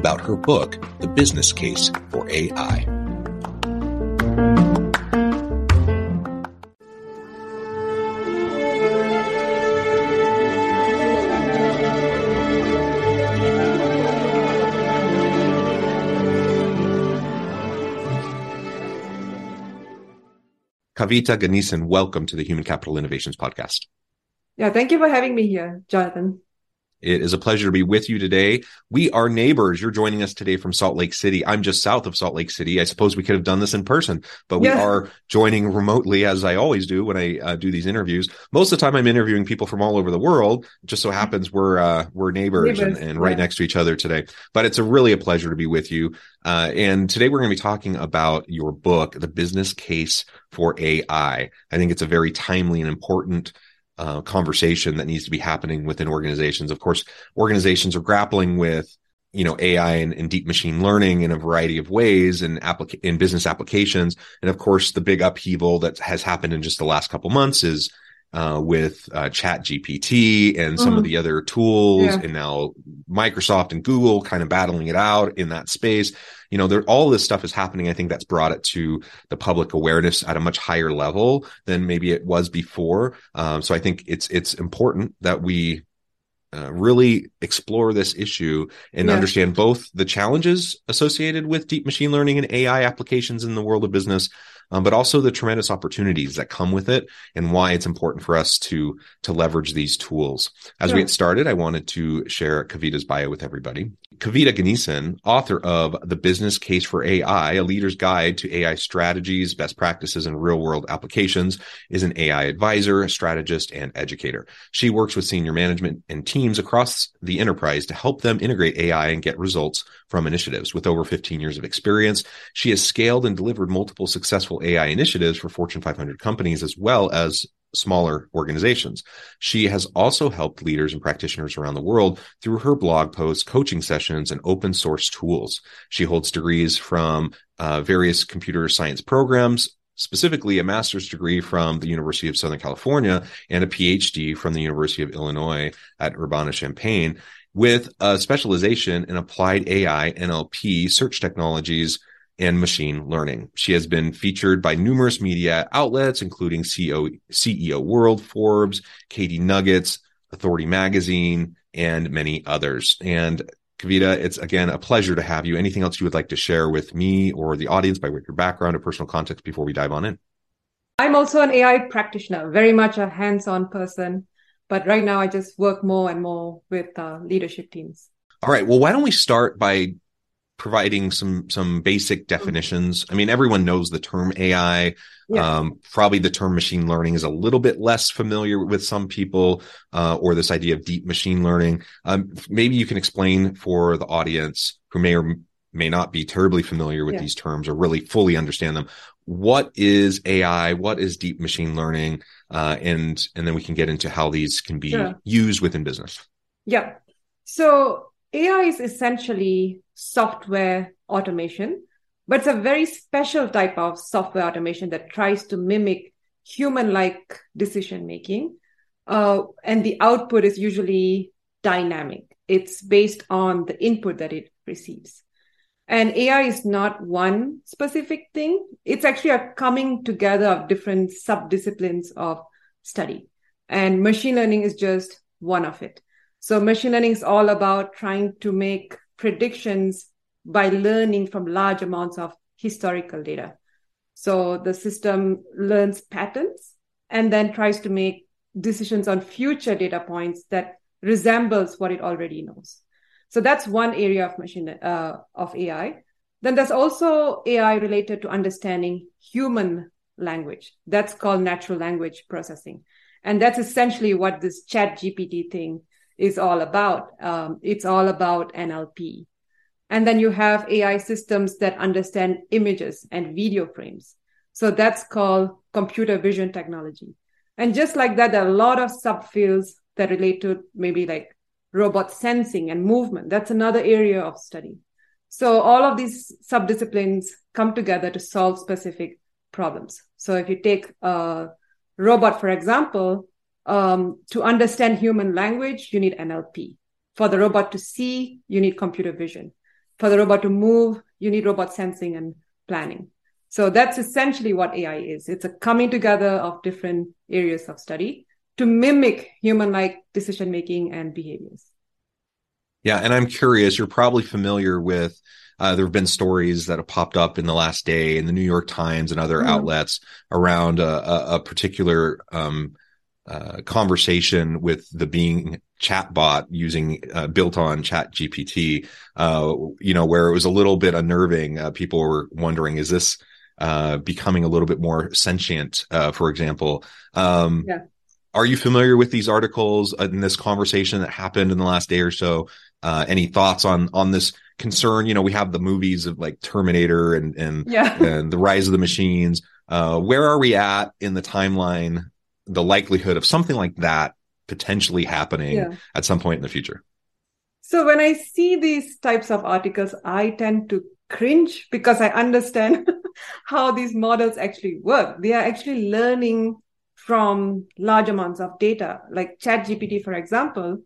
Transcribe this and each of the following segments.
about her book, The Business Case for AI. Kavita Ganesan, welcome to the Human Capital Innovations Podcast. Yeah, thank you for having me here, Jonathan. It is a pleasure to be with you today. We are neighbors. You're joining us today from Salt Lake City. I'm just south of Salt Lake City. I suppose we could have done this in person, but we yeah. are joining remotely as I always do when I uh, do these interviews. Most of the time I'm interviewing people from all over the world. It just so happens we're, uh, we're neighbors, neighbors. And, and, right yeah. next to each other today, but it's a really a pleasure to be with you. Uh, and today we're going to be talking about your book, The Business Case for AI. I think it's a very timely and important uh, conversation that needs to be happening within organizations. Of course, organizations are grappling with you know AI and, and, deep machine learning in a variety of ways and applica- in business applications. And of course, the big upheaval that has happened in just the last couple months is uh, with uh, Chat GPT and some mm-hmm. of the other tools, yeah. and now Microsoft and Google kind of battling it out in that space. You know, there all this stuff is happening. I think that's brought it to the public awareness at a much higher level than maybe it was before. Um, so I think it's it's important that we uh, really explore this issue and yeah. understand both the challenges associated with deep machine learning and AI applications in the world of business, um, but also the tremendous opportunities that come with it and why it's important for us to to leverage these tools. As sure. we get started, I wanted to share Kavita's bio with everybody. Kavita Ganesan, author of The Business Case for AI, a leader's guide to AI strategies, best practices, and real world applications, is an AI advisor, strategist, and educator. She works with senior management and teams across the enterprise to help them integrate AI and get results from initiatives. With over 15 years of experience, she has scaled and delivered multiple successful AI initiatives for Fortune 500 companies as well as smaller organizations. She has also helped leaders and practitioners around the world through her blog posts, coaching sessions, and open source tools. She holds degrees from uh, various computer science programs, specifically a master's degree from the University of Southern California and a PhD from the University of Illinois at Urbana-Champaign with a specialization in applied AI, NLP, search technologies, and machine learning. She has been featured by numerous media outlets, including CEO, CEO World, Forbes, KD Nuggets, Authority Magazine, and many others. And Kavita, it's again a pleasure to have you. Anything else you would like to share with me or the audience by way of your background or personal context before we dive on in? I'm also an AI practitioner, very much a hands on person. But right now, I just work more and more with uh, leadership teams. All right. Well, why don't we start by providing some some basic definitions. I mean, everyone knows the term AI. Yeah. Um, probably the term machine learning is a little bit less familiar with some people, uh, or this idea of deep machine learning. Um, maybe you can explain for the audience who may or may not be terribly familiar with yeah. these terms or really fully understand them. What is AI? What is deep machine learning? Uh, and and then we can get into how these can be sure. used within business. Yeah. So AI is essentially software automation, but it's a very special type of software automation that tries to mimic human like decision making. Uh, and the output is usually dynamic, it's based on the input that it receives. And AI is not one specific thing. It's actually a coming together of different subdisciplines of study. And machine learning is just one of it. So machine learning is all about trying to make predictions by learning from large amounts of historical data. So the system learns patterns and then tries to make decisions on future data points that resembles what it already knows. So that's one area of machine uh, of AI. Then there's also AI related to understanding human language. That's called natural language processing, and that's essentially what this Chat GPT thing is all about. Um, it's all about NLP. And then you have AI systems that understand images and video frames. So that's called computer vision technology. And just like that, there are a lot of subfields that relate to maybe like robot sensing and movement. That's another area of study. So all of these subdisciplines come together to solve specific problems. So if you take a robot, for example, um, to understand human language, you need NLP. For the robot to see, you need computer vision. For the robot to move, you need robot sensing and planning. So that's essentially what AI is. It's a coming together of different areas of study to mimic human like decision making and behaviors. Yeah. And I'm curious, you're probably familiar with, uh, there have been stories that have popped up in the last day in the New York Times and other mm-hmm. outlets around a, a, a particular um, uh, conversation with the Bing chatbot using uh, built on chat gpt uh, you know where it was a little bit unnerving uh, people were wondering is this uh, becoming a little bit more sentient uh, for example um, yeah are you familiar with these articles in this conversation that happened in the last day or so? Uh, any thoughts on on this concern? You know, we have the movies of like Terminator and and yeah. and the Rise of the Machines. Uh, where are we at in the timeline? The likelihood of something like that potentially happening yeah. at some point in the future. So when I see these types of articles, I tend to cringe because I understand how these models actually work. They are actually learning from large amounts of data. Like ChatGPT, for example,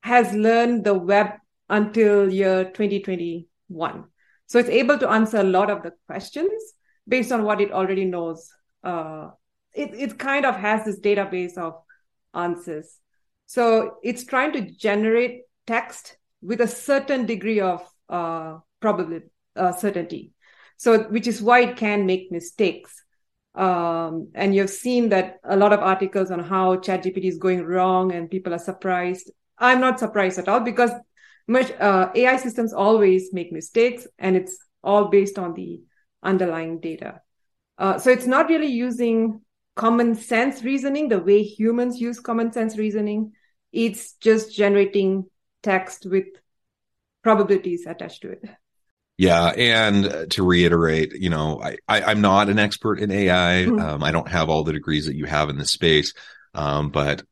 has learned the web until year 2021. So it's able to answer a lot of the questions based on what it already knows. Uh, it, it kind of has this database of answers. So it's trying to generate text with a certain degree of uh, probability, uh, certainty. So, which is why it can make mistakes. Um, and you've seen that a lot of articles on how ChatGPT is going wrong and people are surprised. I'm not surprised at all because much, uh, AI systems always make mistakes and it's all based on the underlying data. Uh, so it's not really using common sense reasoning the way humans use common sense reasoning. It's just generating text with probabilities attached to it. Yeah, and to reiterate, you know, I, I am not an expert in AI. Mm-hmm. Um, I don't have all the degrees that you have in this space, um, but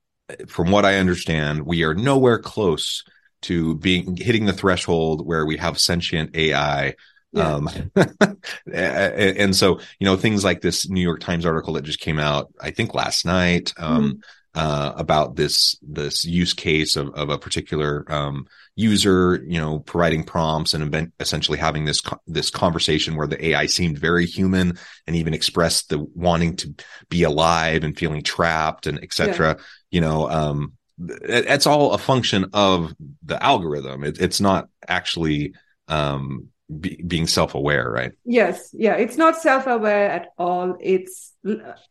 from what I understand, we are nowhere close to being hitting the threshold where we have sentient AI. Yeah. Um, and so, you know, things like this New York Times article that just came out, I think last night, um, mm-hmm. uh, about this, this use case of, of a particular, um, user, you know, providing prompts and essentially having this this conversation where the AI seemed very human and even expressed the wanting to be alive and feeling trapped and etc. Yeah. You know, um, it's all a function of the algorithm. It, it's not actually um, be, being self-aware, right? Yes, yeah, it's not self-aware at all. It's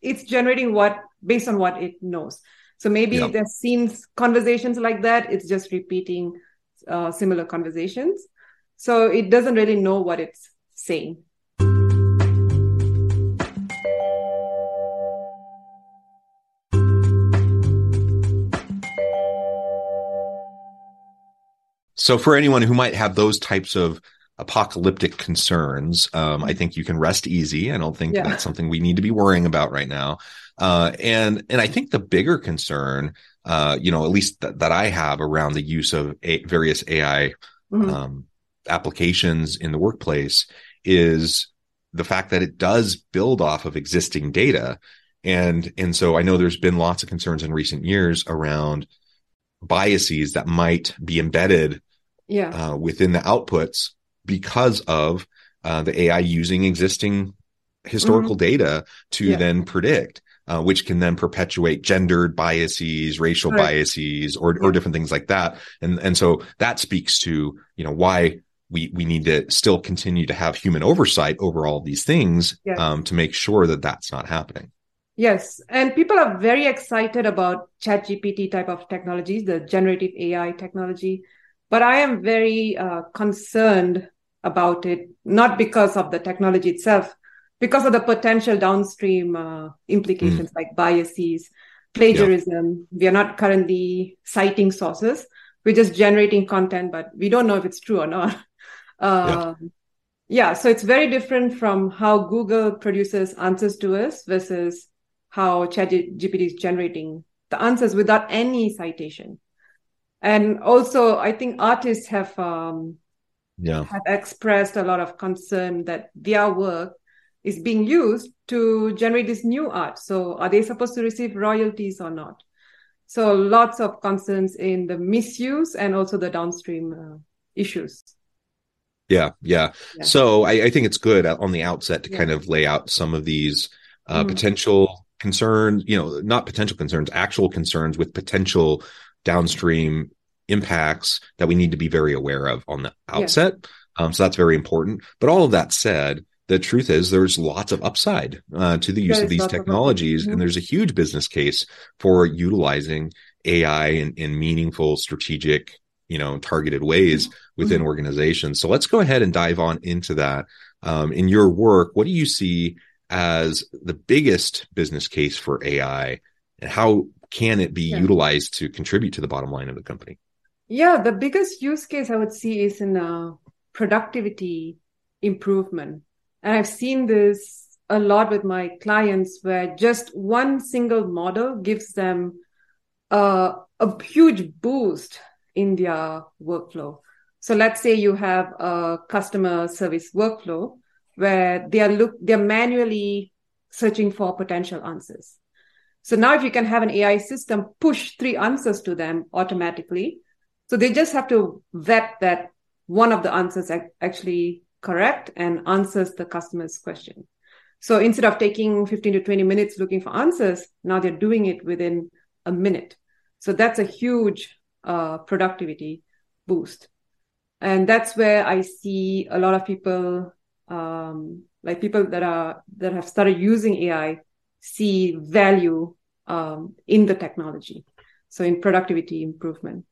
it's generating what based on what it knows. So maybe yeah. there's scenes conversations like that. It's just repeating uh, similar conversations. So it doesn't really know what it's saying. So, for anyone who might have those types of apocalyptic concerns, um, I think you can rest easy. I don't think yeah. that's something we need to be worrying about right now. Uh, and and I think the bigger concern uh, you know, at least th- that I have around the use of a- various AI mm-hmm. um, applications in the workplace is the fact that it does build off of existing data. And, and so I know there's been lots of concerns in recent years around biases that might be embedded yeah. uh, within the outputs because of uh, the AI using existing historical mm-hmm. data to yeah. then predict. Uh, which can then perpetuate gendered biases, racial right. biases, or, yeah. or different things like that. And, and so that speaks to, you know, why we, we need to still continue to have human oversight over all these things, yes. um, to make sure that that's not happening. Yes. And people are very excited about chat GPT type of technologies, the generative AI technology. But I am very uh, concerned about it, not because of the technology itself, because of the potential downstream uh, implications mm. like biases, plagiarism. Yeah. We are not currently citing sources. We're just generating content, but we don't know if it's true or not. Uh, yeah. yeah. So it's very different from how Google produces answers to us versus how ChatGPT is generating the answers without any citation. And also, I think artists have um, yeah. have expressed a lot of concern that their work is being used to generate this new art. So are they supposed to receive royalties or not? So lots of concerns in the misuse and also the downstream uh, issues. Yeah, yeah, yeah. So I, I, think it's good on the outset to yeah. kind of lay out some of these uh, mm. potential concerns, you know, not potential concerns, actual concerns with potential downstream impacts that we need to be very aware of on the outset. Um, so that's very important. But all of that said, the truth is there's lots of upside uh, to the use of these technologies mm-hmm. and there's a huge business case for utilizing ai in, in meaningful strategic you know targeted ways mm-hmm. within mm-hmm. organizations so let's go ahead and dive on into that um, in your work what do you see as the biggest business case for ai and how can it be yeah. utilized to contribute to the bottom line of the company yeah the biggest use case i would see is in uh, productivity improvement and I've seen this a lot with my clients where just one single model gives them a, a huge boost in their workflow. So let's say you have a customer service workflow where they are look they're manually searching for potential answers. So now if you can have an AI system push three answers to them automatically, so they just have to vet that one of the answers actually correct and answers the customer's question. So instead of taking 15 to 20 minutes looking for answers, now they're doing it within a minute. So that's a huge uh, productivity boost. And that's where I see a lot of people, um, like people that are that have started using AI, see value um, in the technology. So in productivity improvement.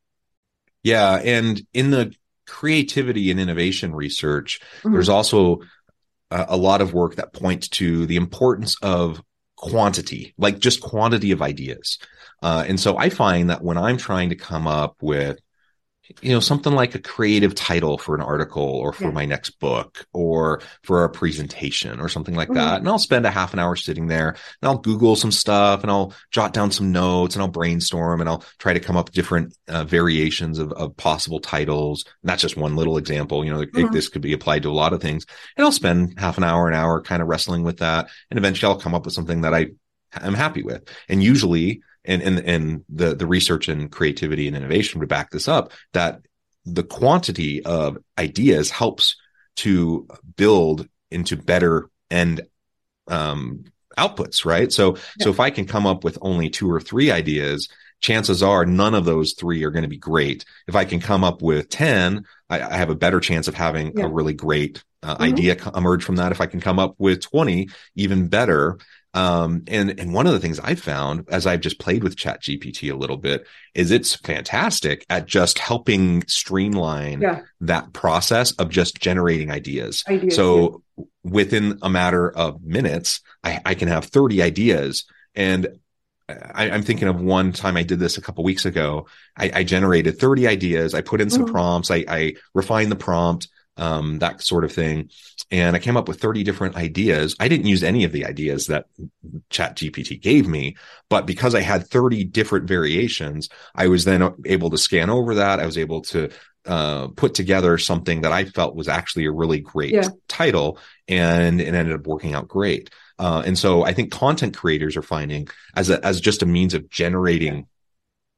Yeah, and in the creativity and innovation research, mm-hmm. there's also a, a lot of work that points to the importance of quantity, like just quantity of ideas. Uh, and so I find that when I'm trying to come up with you know something like a creative title for an article or for yeah. my next book or for a presentation or something like mm-hmm. that and i'll spend a half an hour sitting there and i'll google some stuff and i'll jot down some notes and i'll brainstorm and i'll try to come up with different uh, variations of, of possible titles and that's just one little example you know mm-hmm. this could be applied to a lot of things and i'll spend half an hour an hour kind of wrestling with that and eventually i'll come up with something that i am happy with and usually and and and the the research and creativity and innovation would back this up that the quantity of ideas helps to build into better end um, outputs right so yeah. so if i can come up with only two or three ideas chances are none of those three are going to be great if i can come up with 10 i, I have a better chance of having yeah. a really great uh, mm-hmm. idea emerge from that if i can come up with 20 even better um, and and one of the things I found as I've just played with Chat GPT a little bit is it's fantastic at just helping streamline yeah. that process of just generating ideas. ideas so yeah. within a matter of minutes, I, I can have 30 ideas. And I, am thinking of one time I did this a couple weeks ago. I, I generated 30 ideas. I put in some mm-hmm. prompts. I, I refined the prompt um, that sort of thing. And I came up with 30 different ideas. I didn't use any of the ideas that Chat GPT gave me, but because I had 30 different variations, I was then able to scan over that. I was able to uh, put together something that I felt was actually a really great yeah. title and it ended up working out great. Uh, and so I think content creators are finding as a, as just a means of generating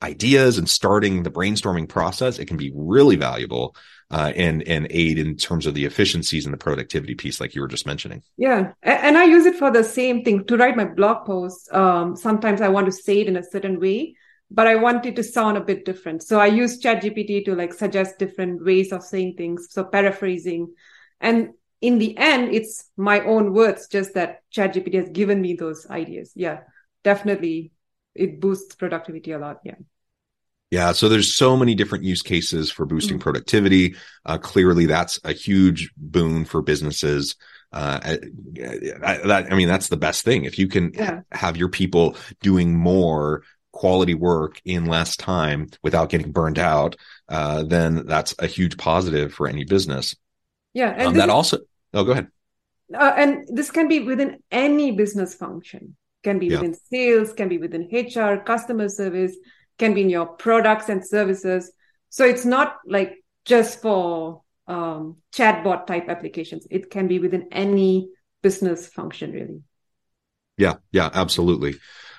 ideas and starting the brainstorming process, it can be really valuable uh, and and aid in terms of the efficiencies and the productivity piece, like you were just mentioning. Yeah, and I use it for the same thing to write my blog posts. Um, sometimes I want to say it in a certain way, but I want it to sound a bit different. So I use ChatGPT to like suggest different ways of saying things. So paraphrasing, and in the end, it's my own words, just that ChatGPT has given me those ideas. Yeah, definitely, it boosts productivity a lot. Yeah. Yeah, so there's so many different use cases for boosting mm-hmm. productivity. Uh, clearly, that's a huge boon for businesses. Uh, I, that, I mean, that's the best thing. If you can yeah. have your people doing more quality work in less time without getting burned out, uh, then that's a huge positive for any business. Yeah, and um, that is, also. Oh, go ahead. Uh, and this can be within any business function. Can be yeah. within sales, can be within HR, customer service can be in your products and services. So it's not like just for um, chatbot type applications. It can be within any business function, really. Yeah, yeah, absolutely.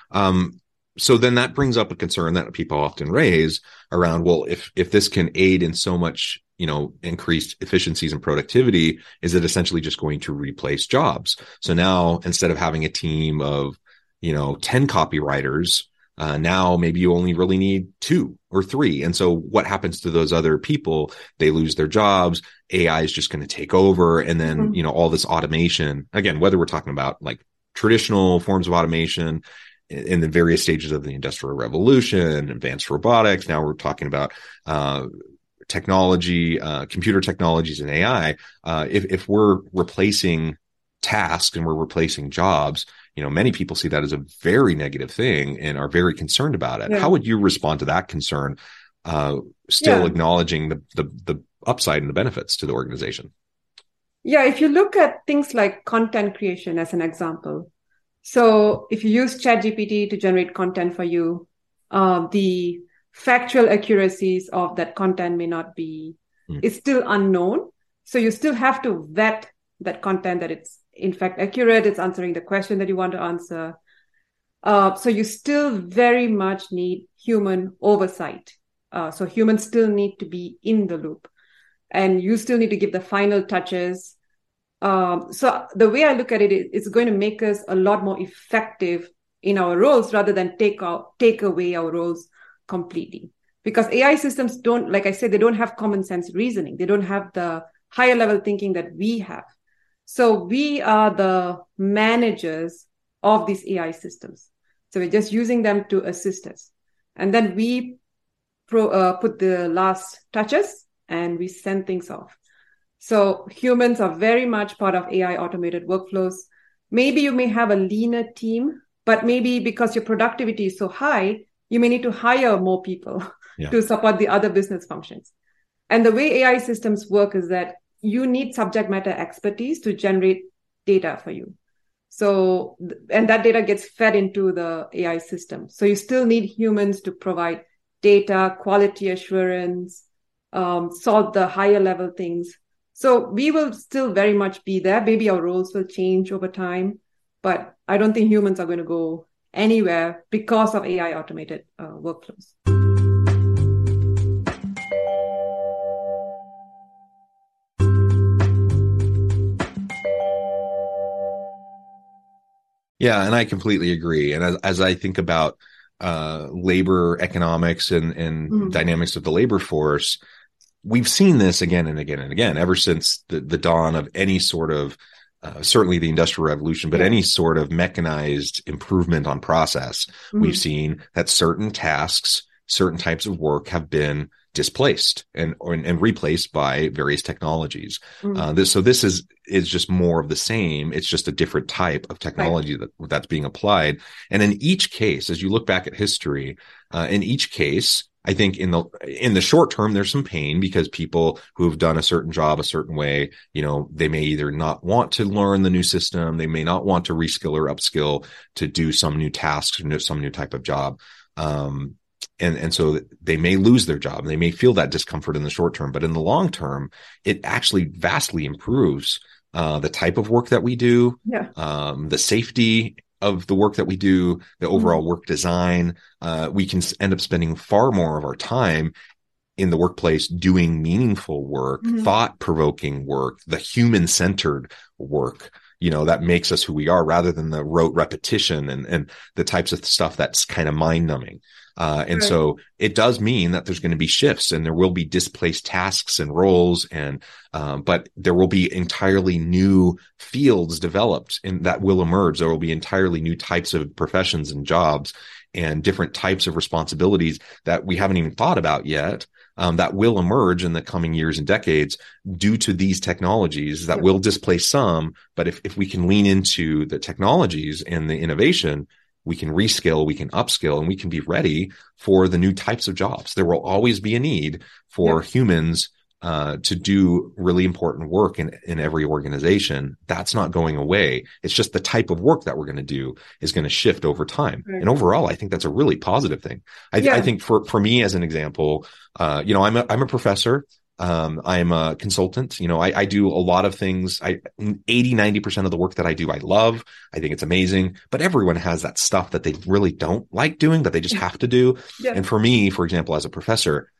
Um, so then that brings up a concern that people often raise around, well, if if this can aid in so much, you know, increased efficiencies and productivity, is it essentially just going to replace jobs? So now instead of having a team of, you know, 10 copywriters uh, now maybe you only really need two or three. And so what happens to those other people? They lose their jobs. AI is just going to take over. And then, mm-hmm. you know, all this automation, again, whether we're talking about like traditional forms of automation in the various stages of the industrial revolution, advanced robotics. Now we're talking about, uh, technology, uh, computer technologies and AI. Uh, if, if we're replacing tasks and we're replacing jobs, you know, many people see that as a very negative thing and are very concerned about it. Yeah. How would you respond to that concern? Uh, still yeah. acknowledging the, the the upside and the benefits to the organization. Yeah, if you look at things like content creation as an example, so if you use ChatGPT to generate content for you, uh, the factual accuracies of that content may not be mm. it's still unknown. So you still have to vet that content that it's in fact accurate. It's answering the question that you want to answer. Uh, so you still very much need human oversight. Uh, so humans still need to be in the loop. And you still need to give the final touches. Um, so the way i look at it it's going to make us a lot more effective in our roles rather than take out take away our roles completely. Because ai systems don't like i said they don't have common sense reasoning. They don't have the higher level thinking that we have so we are the managers of these AI systems. So we're just using them to assist us. And then we pro, uh, put the last touches and we send things off. So humans are very much part of AI automated workflows. Maybe you may have a leaner team, but maybe because your productivity is so high, you may need to hire more people yeah. to support the other business functions. And the way AI systems work is that you need subject matter expertise to generate data for you. So, and that data gets fed into the AI system. So you still need humans to provide data, quality assurance, um, solve the higher level things. So we will still very much be there. Maybe our roles will change over time, but I don't think humans are going to go anywhere because of AI automated uh, workflows. Yeah, and I completely agree. And as, as I think about uh, labor economics and, and mm-hmm. dynamics of the labor force, we've seen this again and again and again ever since the, the dawn of any sort of uh, certainly the industrial revolution, but yeah. any sort of mechanized improvement on process. Mm-hmm. We've seen that certain tasks, certain types of work have been displaced and or, and replaced by various technologies. Mm-hmm. Uh, this, so this is is just more of the same. It's just a different type of technology right. that that's being applied. And in each case, as you look back at history, uh, in each case, I think in the in the short term, there's some pain because people who have done a certain job a certain way, you know, they may either not want to learn the new system, they may not want to reskill or upskill to do some new tasks or some new type of job. Um, and and so they may lose their job they may feel that discomfort in the short term but in the long term it actually vastly improves uh, the type of work that we do yeah. um, the safety of the work that we do the mm-hmm. overall work design uh, we can end up spending far more of our time in the workplace doing meaningful work, mm-hmm. thought provoking work, the human centered work, you know, that makes us who we are rather than the rote repetition and, and the types of stuff that's kind of mind numbing. Uh, and right. so it does mean that there's going to be shifts and there will be displaced tasks and roles and, um, but there will be entirely new fields developed and that will emerge. There will be entirely new types of professions and jobs and different types of responsibilities that we haven't even thought about yet. Um, that will emerge in the coming years and decades due to these technologies that will displace some. But if, if we can lean into the technologies and the innovation, we can reskill, we can upskill, and we can be ready for the new types of jobs. There will always be a need for yeah. humans uh, to do really important work in, in every organization. That's not going away. It's just the type of work that we're going to do is going to shift over time. Right. And overall, I think that's a really positive thing. I, yeah. I think for, for me, as an example, uh, you know, I'm a, I'm a professor. Um, I'm a consultant. You know, I, I, do a lot of things. I 80, 90% of the work that I do, I love. I think it's amazing, but everyone has that stuff that they really don't like doing that they just have to do. Yeah. And for me, for example, as a professor,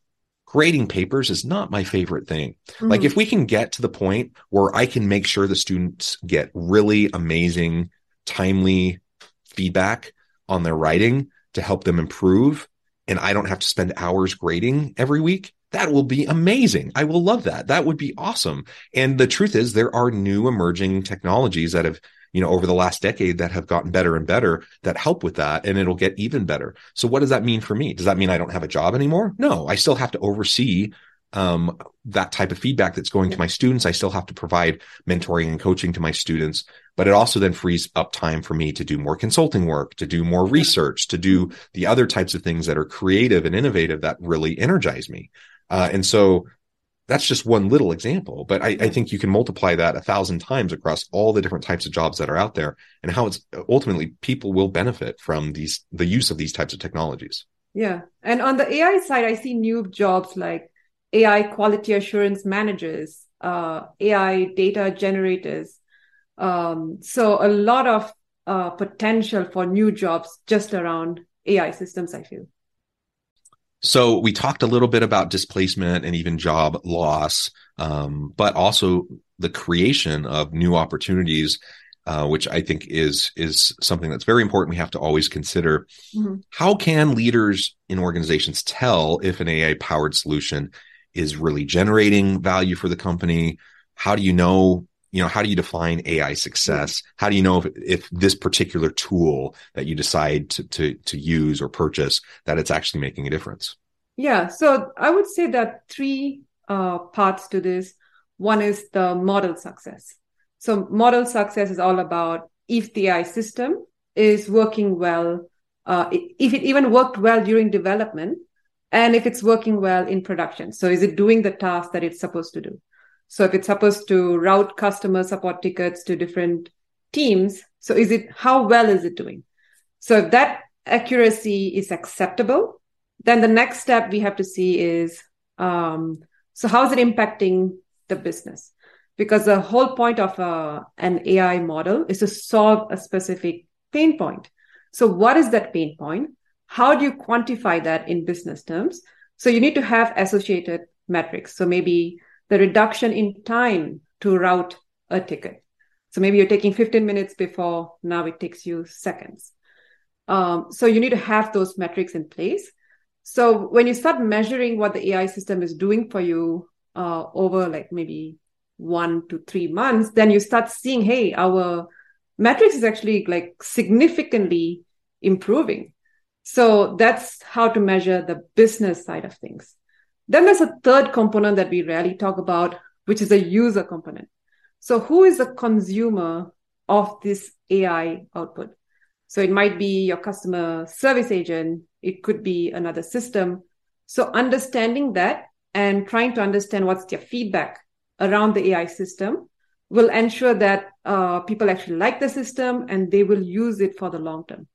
grading papers is not my favorite thing. Mm-hmm. Like if we can get to the point where I can make sure the students get really amazing, timely feedback on their writing to help them improve, and I don't have to spend hours grading every week, that will be amazing. I will love that. That would be awesome. And the truth is, there are new emerging technologies that have, you know, over the last decade that have gotten better and better that help with that. And it'll get even better. So what does that mean for me? Does that mean I don't have a job anymore? No, I still have to oversee um, that type of feedback that's going to my students. I still have to provide mentoring and coaching to my students, but it also then frees up time for me to do more consulting work, to do more research, to do the other types of things that are creative and innovative that really energize me. Uh, and so that's just one little example, but I, I, think you can multiply that a thousand times across all the different types of jobs that are out there and how it's ultimately people will benefit from these, the use of these types of technologies. Yeah. And on the AI side, I see new jobs like AI quality assurance managers, uh, AI data generators. Um, so a lot of uh, potential for new jobs just around AI systems, I feel. So we talked a little bit about displacement and even job loss, um, but also the creation of new opportunities, uh, which I think is is something that's very important. We have to always consider. Mm-hmm. How can leaders in organizations tell if an AI powered solution is really generating value for the company? How do you know? You know, how do you define AI success? How do you know if, if this particular tool that you decide to, to, to use or purchase that it's actually making a difference? Yeah, so I would say that three uh, parts to this. One is the model success. So model success is all about if the AI system is working well, uh, if it even worked well during development, and if it's working well in production. So is it doing the task that it's supposed to do? So if it's supposed to route customer support tickets to different teams, so is it how well is it doing? So if that accuracy is acceptable, then the next step we have to see is um, so how is it impacting the business? Because the whole point of uh, an AI model is to solve a specific pain point. So what is that pain point? How do you quantify that in business terms? So you need to have associated metrics. So maybe the reduction in time to route a ticket. So maybe you're taking 15 minutes before, now it takes you seconds. Um, so you need to have those metrics in place. So when you start measuring what the AI system is doing for you uh, over like maybe one to three months, then you start seeing, hey, our metrics is actually like significantly improving. So that's how to measure the business side of things. Then there's a third component that we rarely talk about, which is a user component. So who is the consumer of this AI output? So it might be your customer service agent. It could be another system. So understanding that and trying to understand what's their feedback around the AI system will ensure that uh, people actually like the system and they will use it for the long term.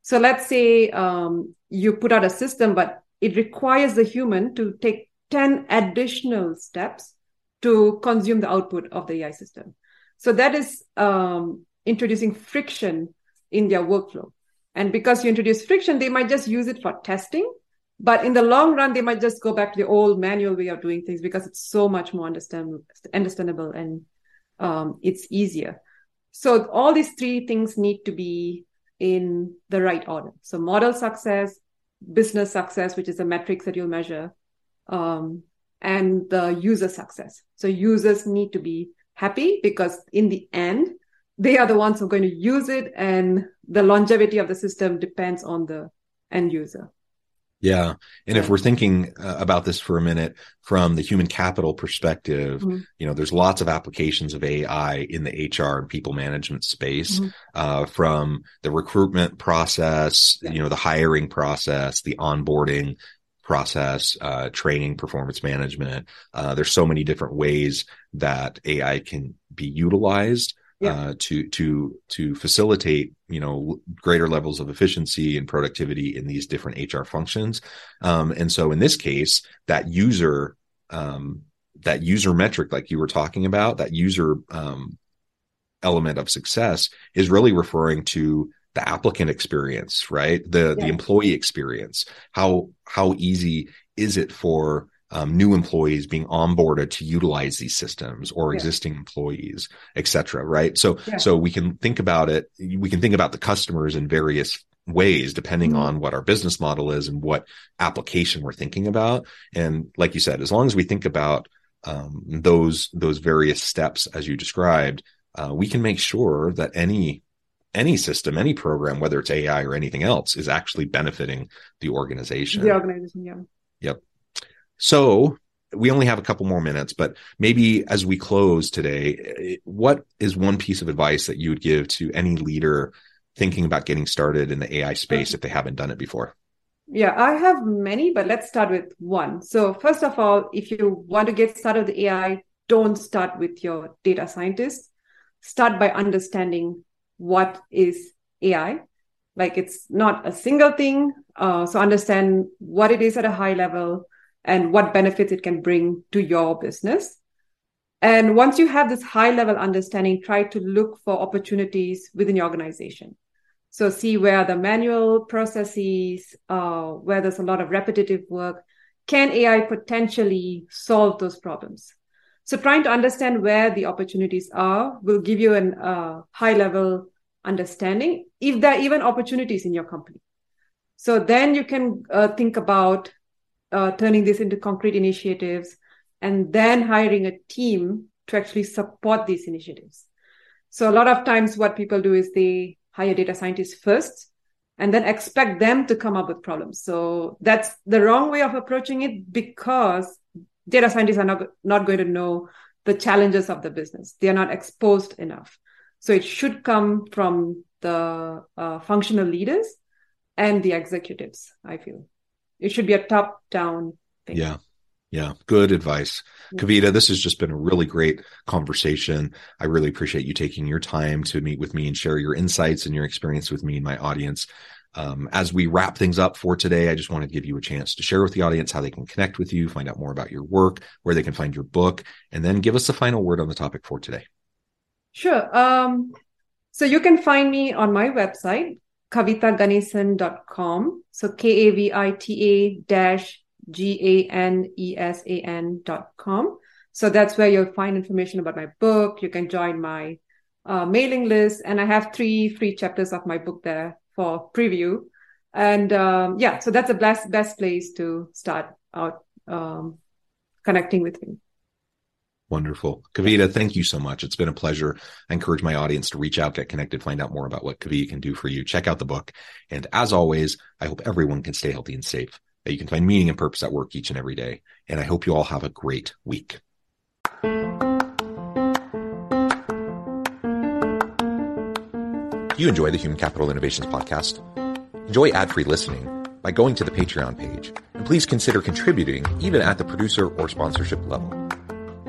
So let's say um, you put out a system, but it requires the human to take 10 additional steps to consume the output of the AI system. So that is um, introducing friction in their workflow. And because you introduce friction, they might just use it for testing But in the long run, they might just go back to the old manual way of doing things because it's so much more understand, understandable and um, it's easier. So all these three things need to be in the right order. So model success, business success, which is the metrics that you'll measure, um, and the user success. So users need to be happy because in the end, they are the ones who are going to use it, and the longevity of the system depends on the end user. Yeah. And yeah. if we're thinking uh, about this for a minute from the human capital perspective, mm-hmm. you know, there's lots of applications of AI in the HR and people management space, mm-hmm. uh, from the recruitment process, yeah. you know, the hiring process, the onboarding process, uh, training, performance management. Uh, there's so many different ways that AI can be utilized yeah. uh, to to to facilitate you know greater levels of efficiency and productivity in these different HR functions. Um, and so in this case, that user um, that user metric, like you were talking about, that user um, element of success is really referring to the applicant experience, right? The yeah. the employee experience. How how easy is it for um, new employees being onboarded to utilize these systems or yeah. existing employees, et cetera. Right. So, yeah. so we can think about it. We can think about the customers in various ways depending mm-hmm. on what our business model is and what application we're thinking about. And like you said, as long as we think about um, those those various steps as you described, uh, we can make sure that any any system, any program, whether it's AI or anything else, is actually benefiting the organization. The organization, yeah. Yep. So we only have a couple more minutes, but maybe as we close today, what is one piece of advice that you would give to any leader thinking about getting started in the AI space if they haven't done it before? Yeah, I have many, but let's start with one. So, first of all, if you want to get started with AI, don't start with your data scientist. Start by understanding what is AI. Like it's not a single thing. Uh, so, understand what it is at a high level and what benefits it can bring to your business. And once you have this high level understanding, try to look for opportunities within your organization. So see where the manual processes, uh, where there's a lot of repetitive work, can AI potentially solve those problems? So trying to understand where the opportunities are will give you a uh, high level understanding if there are even opportunities in your company. So then you can uh, think about uh, turning this into concrete initiatives, and then hiring a team to actually support these initiatives. So a lot of times what people do is they hire data scientists first and then expect them to come up with problems. So that's the wrong way of approaching it because data scientists are not, not going to know the challenges of the business. They are not exposed enough. So it should come from the uh, functional leaders and the executives, I feel. It should be a top down thing. Yeah. Yeah, good advice. Kavita, this has just been a really great conversation. I really appreciate you taking your time to meet with me and share your insights and your experience with me and my audience. Um, as we wrap things up for today, I just want to give you a chance to share with the audience how they can connect with you, find out more about your work, where they can find your book, and then give us the final word on the topic for today. Sure. Um, so you can find me on my website, kavitaganesan.com. So K A V I T A dash G A N E S A N dot com. So that's where you'll find information about my book. You can join my uh, mailing list, and I have three free chapters of my book there for preview. And um, yeah, so that's the best best place to start out um, connecting with me. Wonderful. Kavita, thank you so much. It's been a pleasure. I encourage my audience to reach out, get connected, find out more about what Kavita can do for you. Check out the book. And as always, I hope everyone can stay healthy and safe, that you can find meaning and purpose at work each and every day. And I hope you all have a great week. Do you enjoy the Human Capital Innovations podcast? Enjoy ad free listening by going to the Patreon page. And please consider contributing even at the producer or sponsorship level.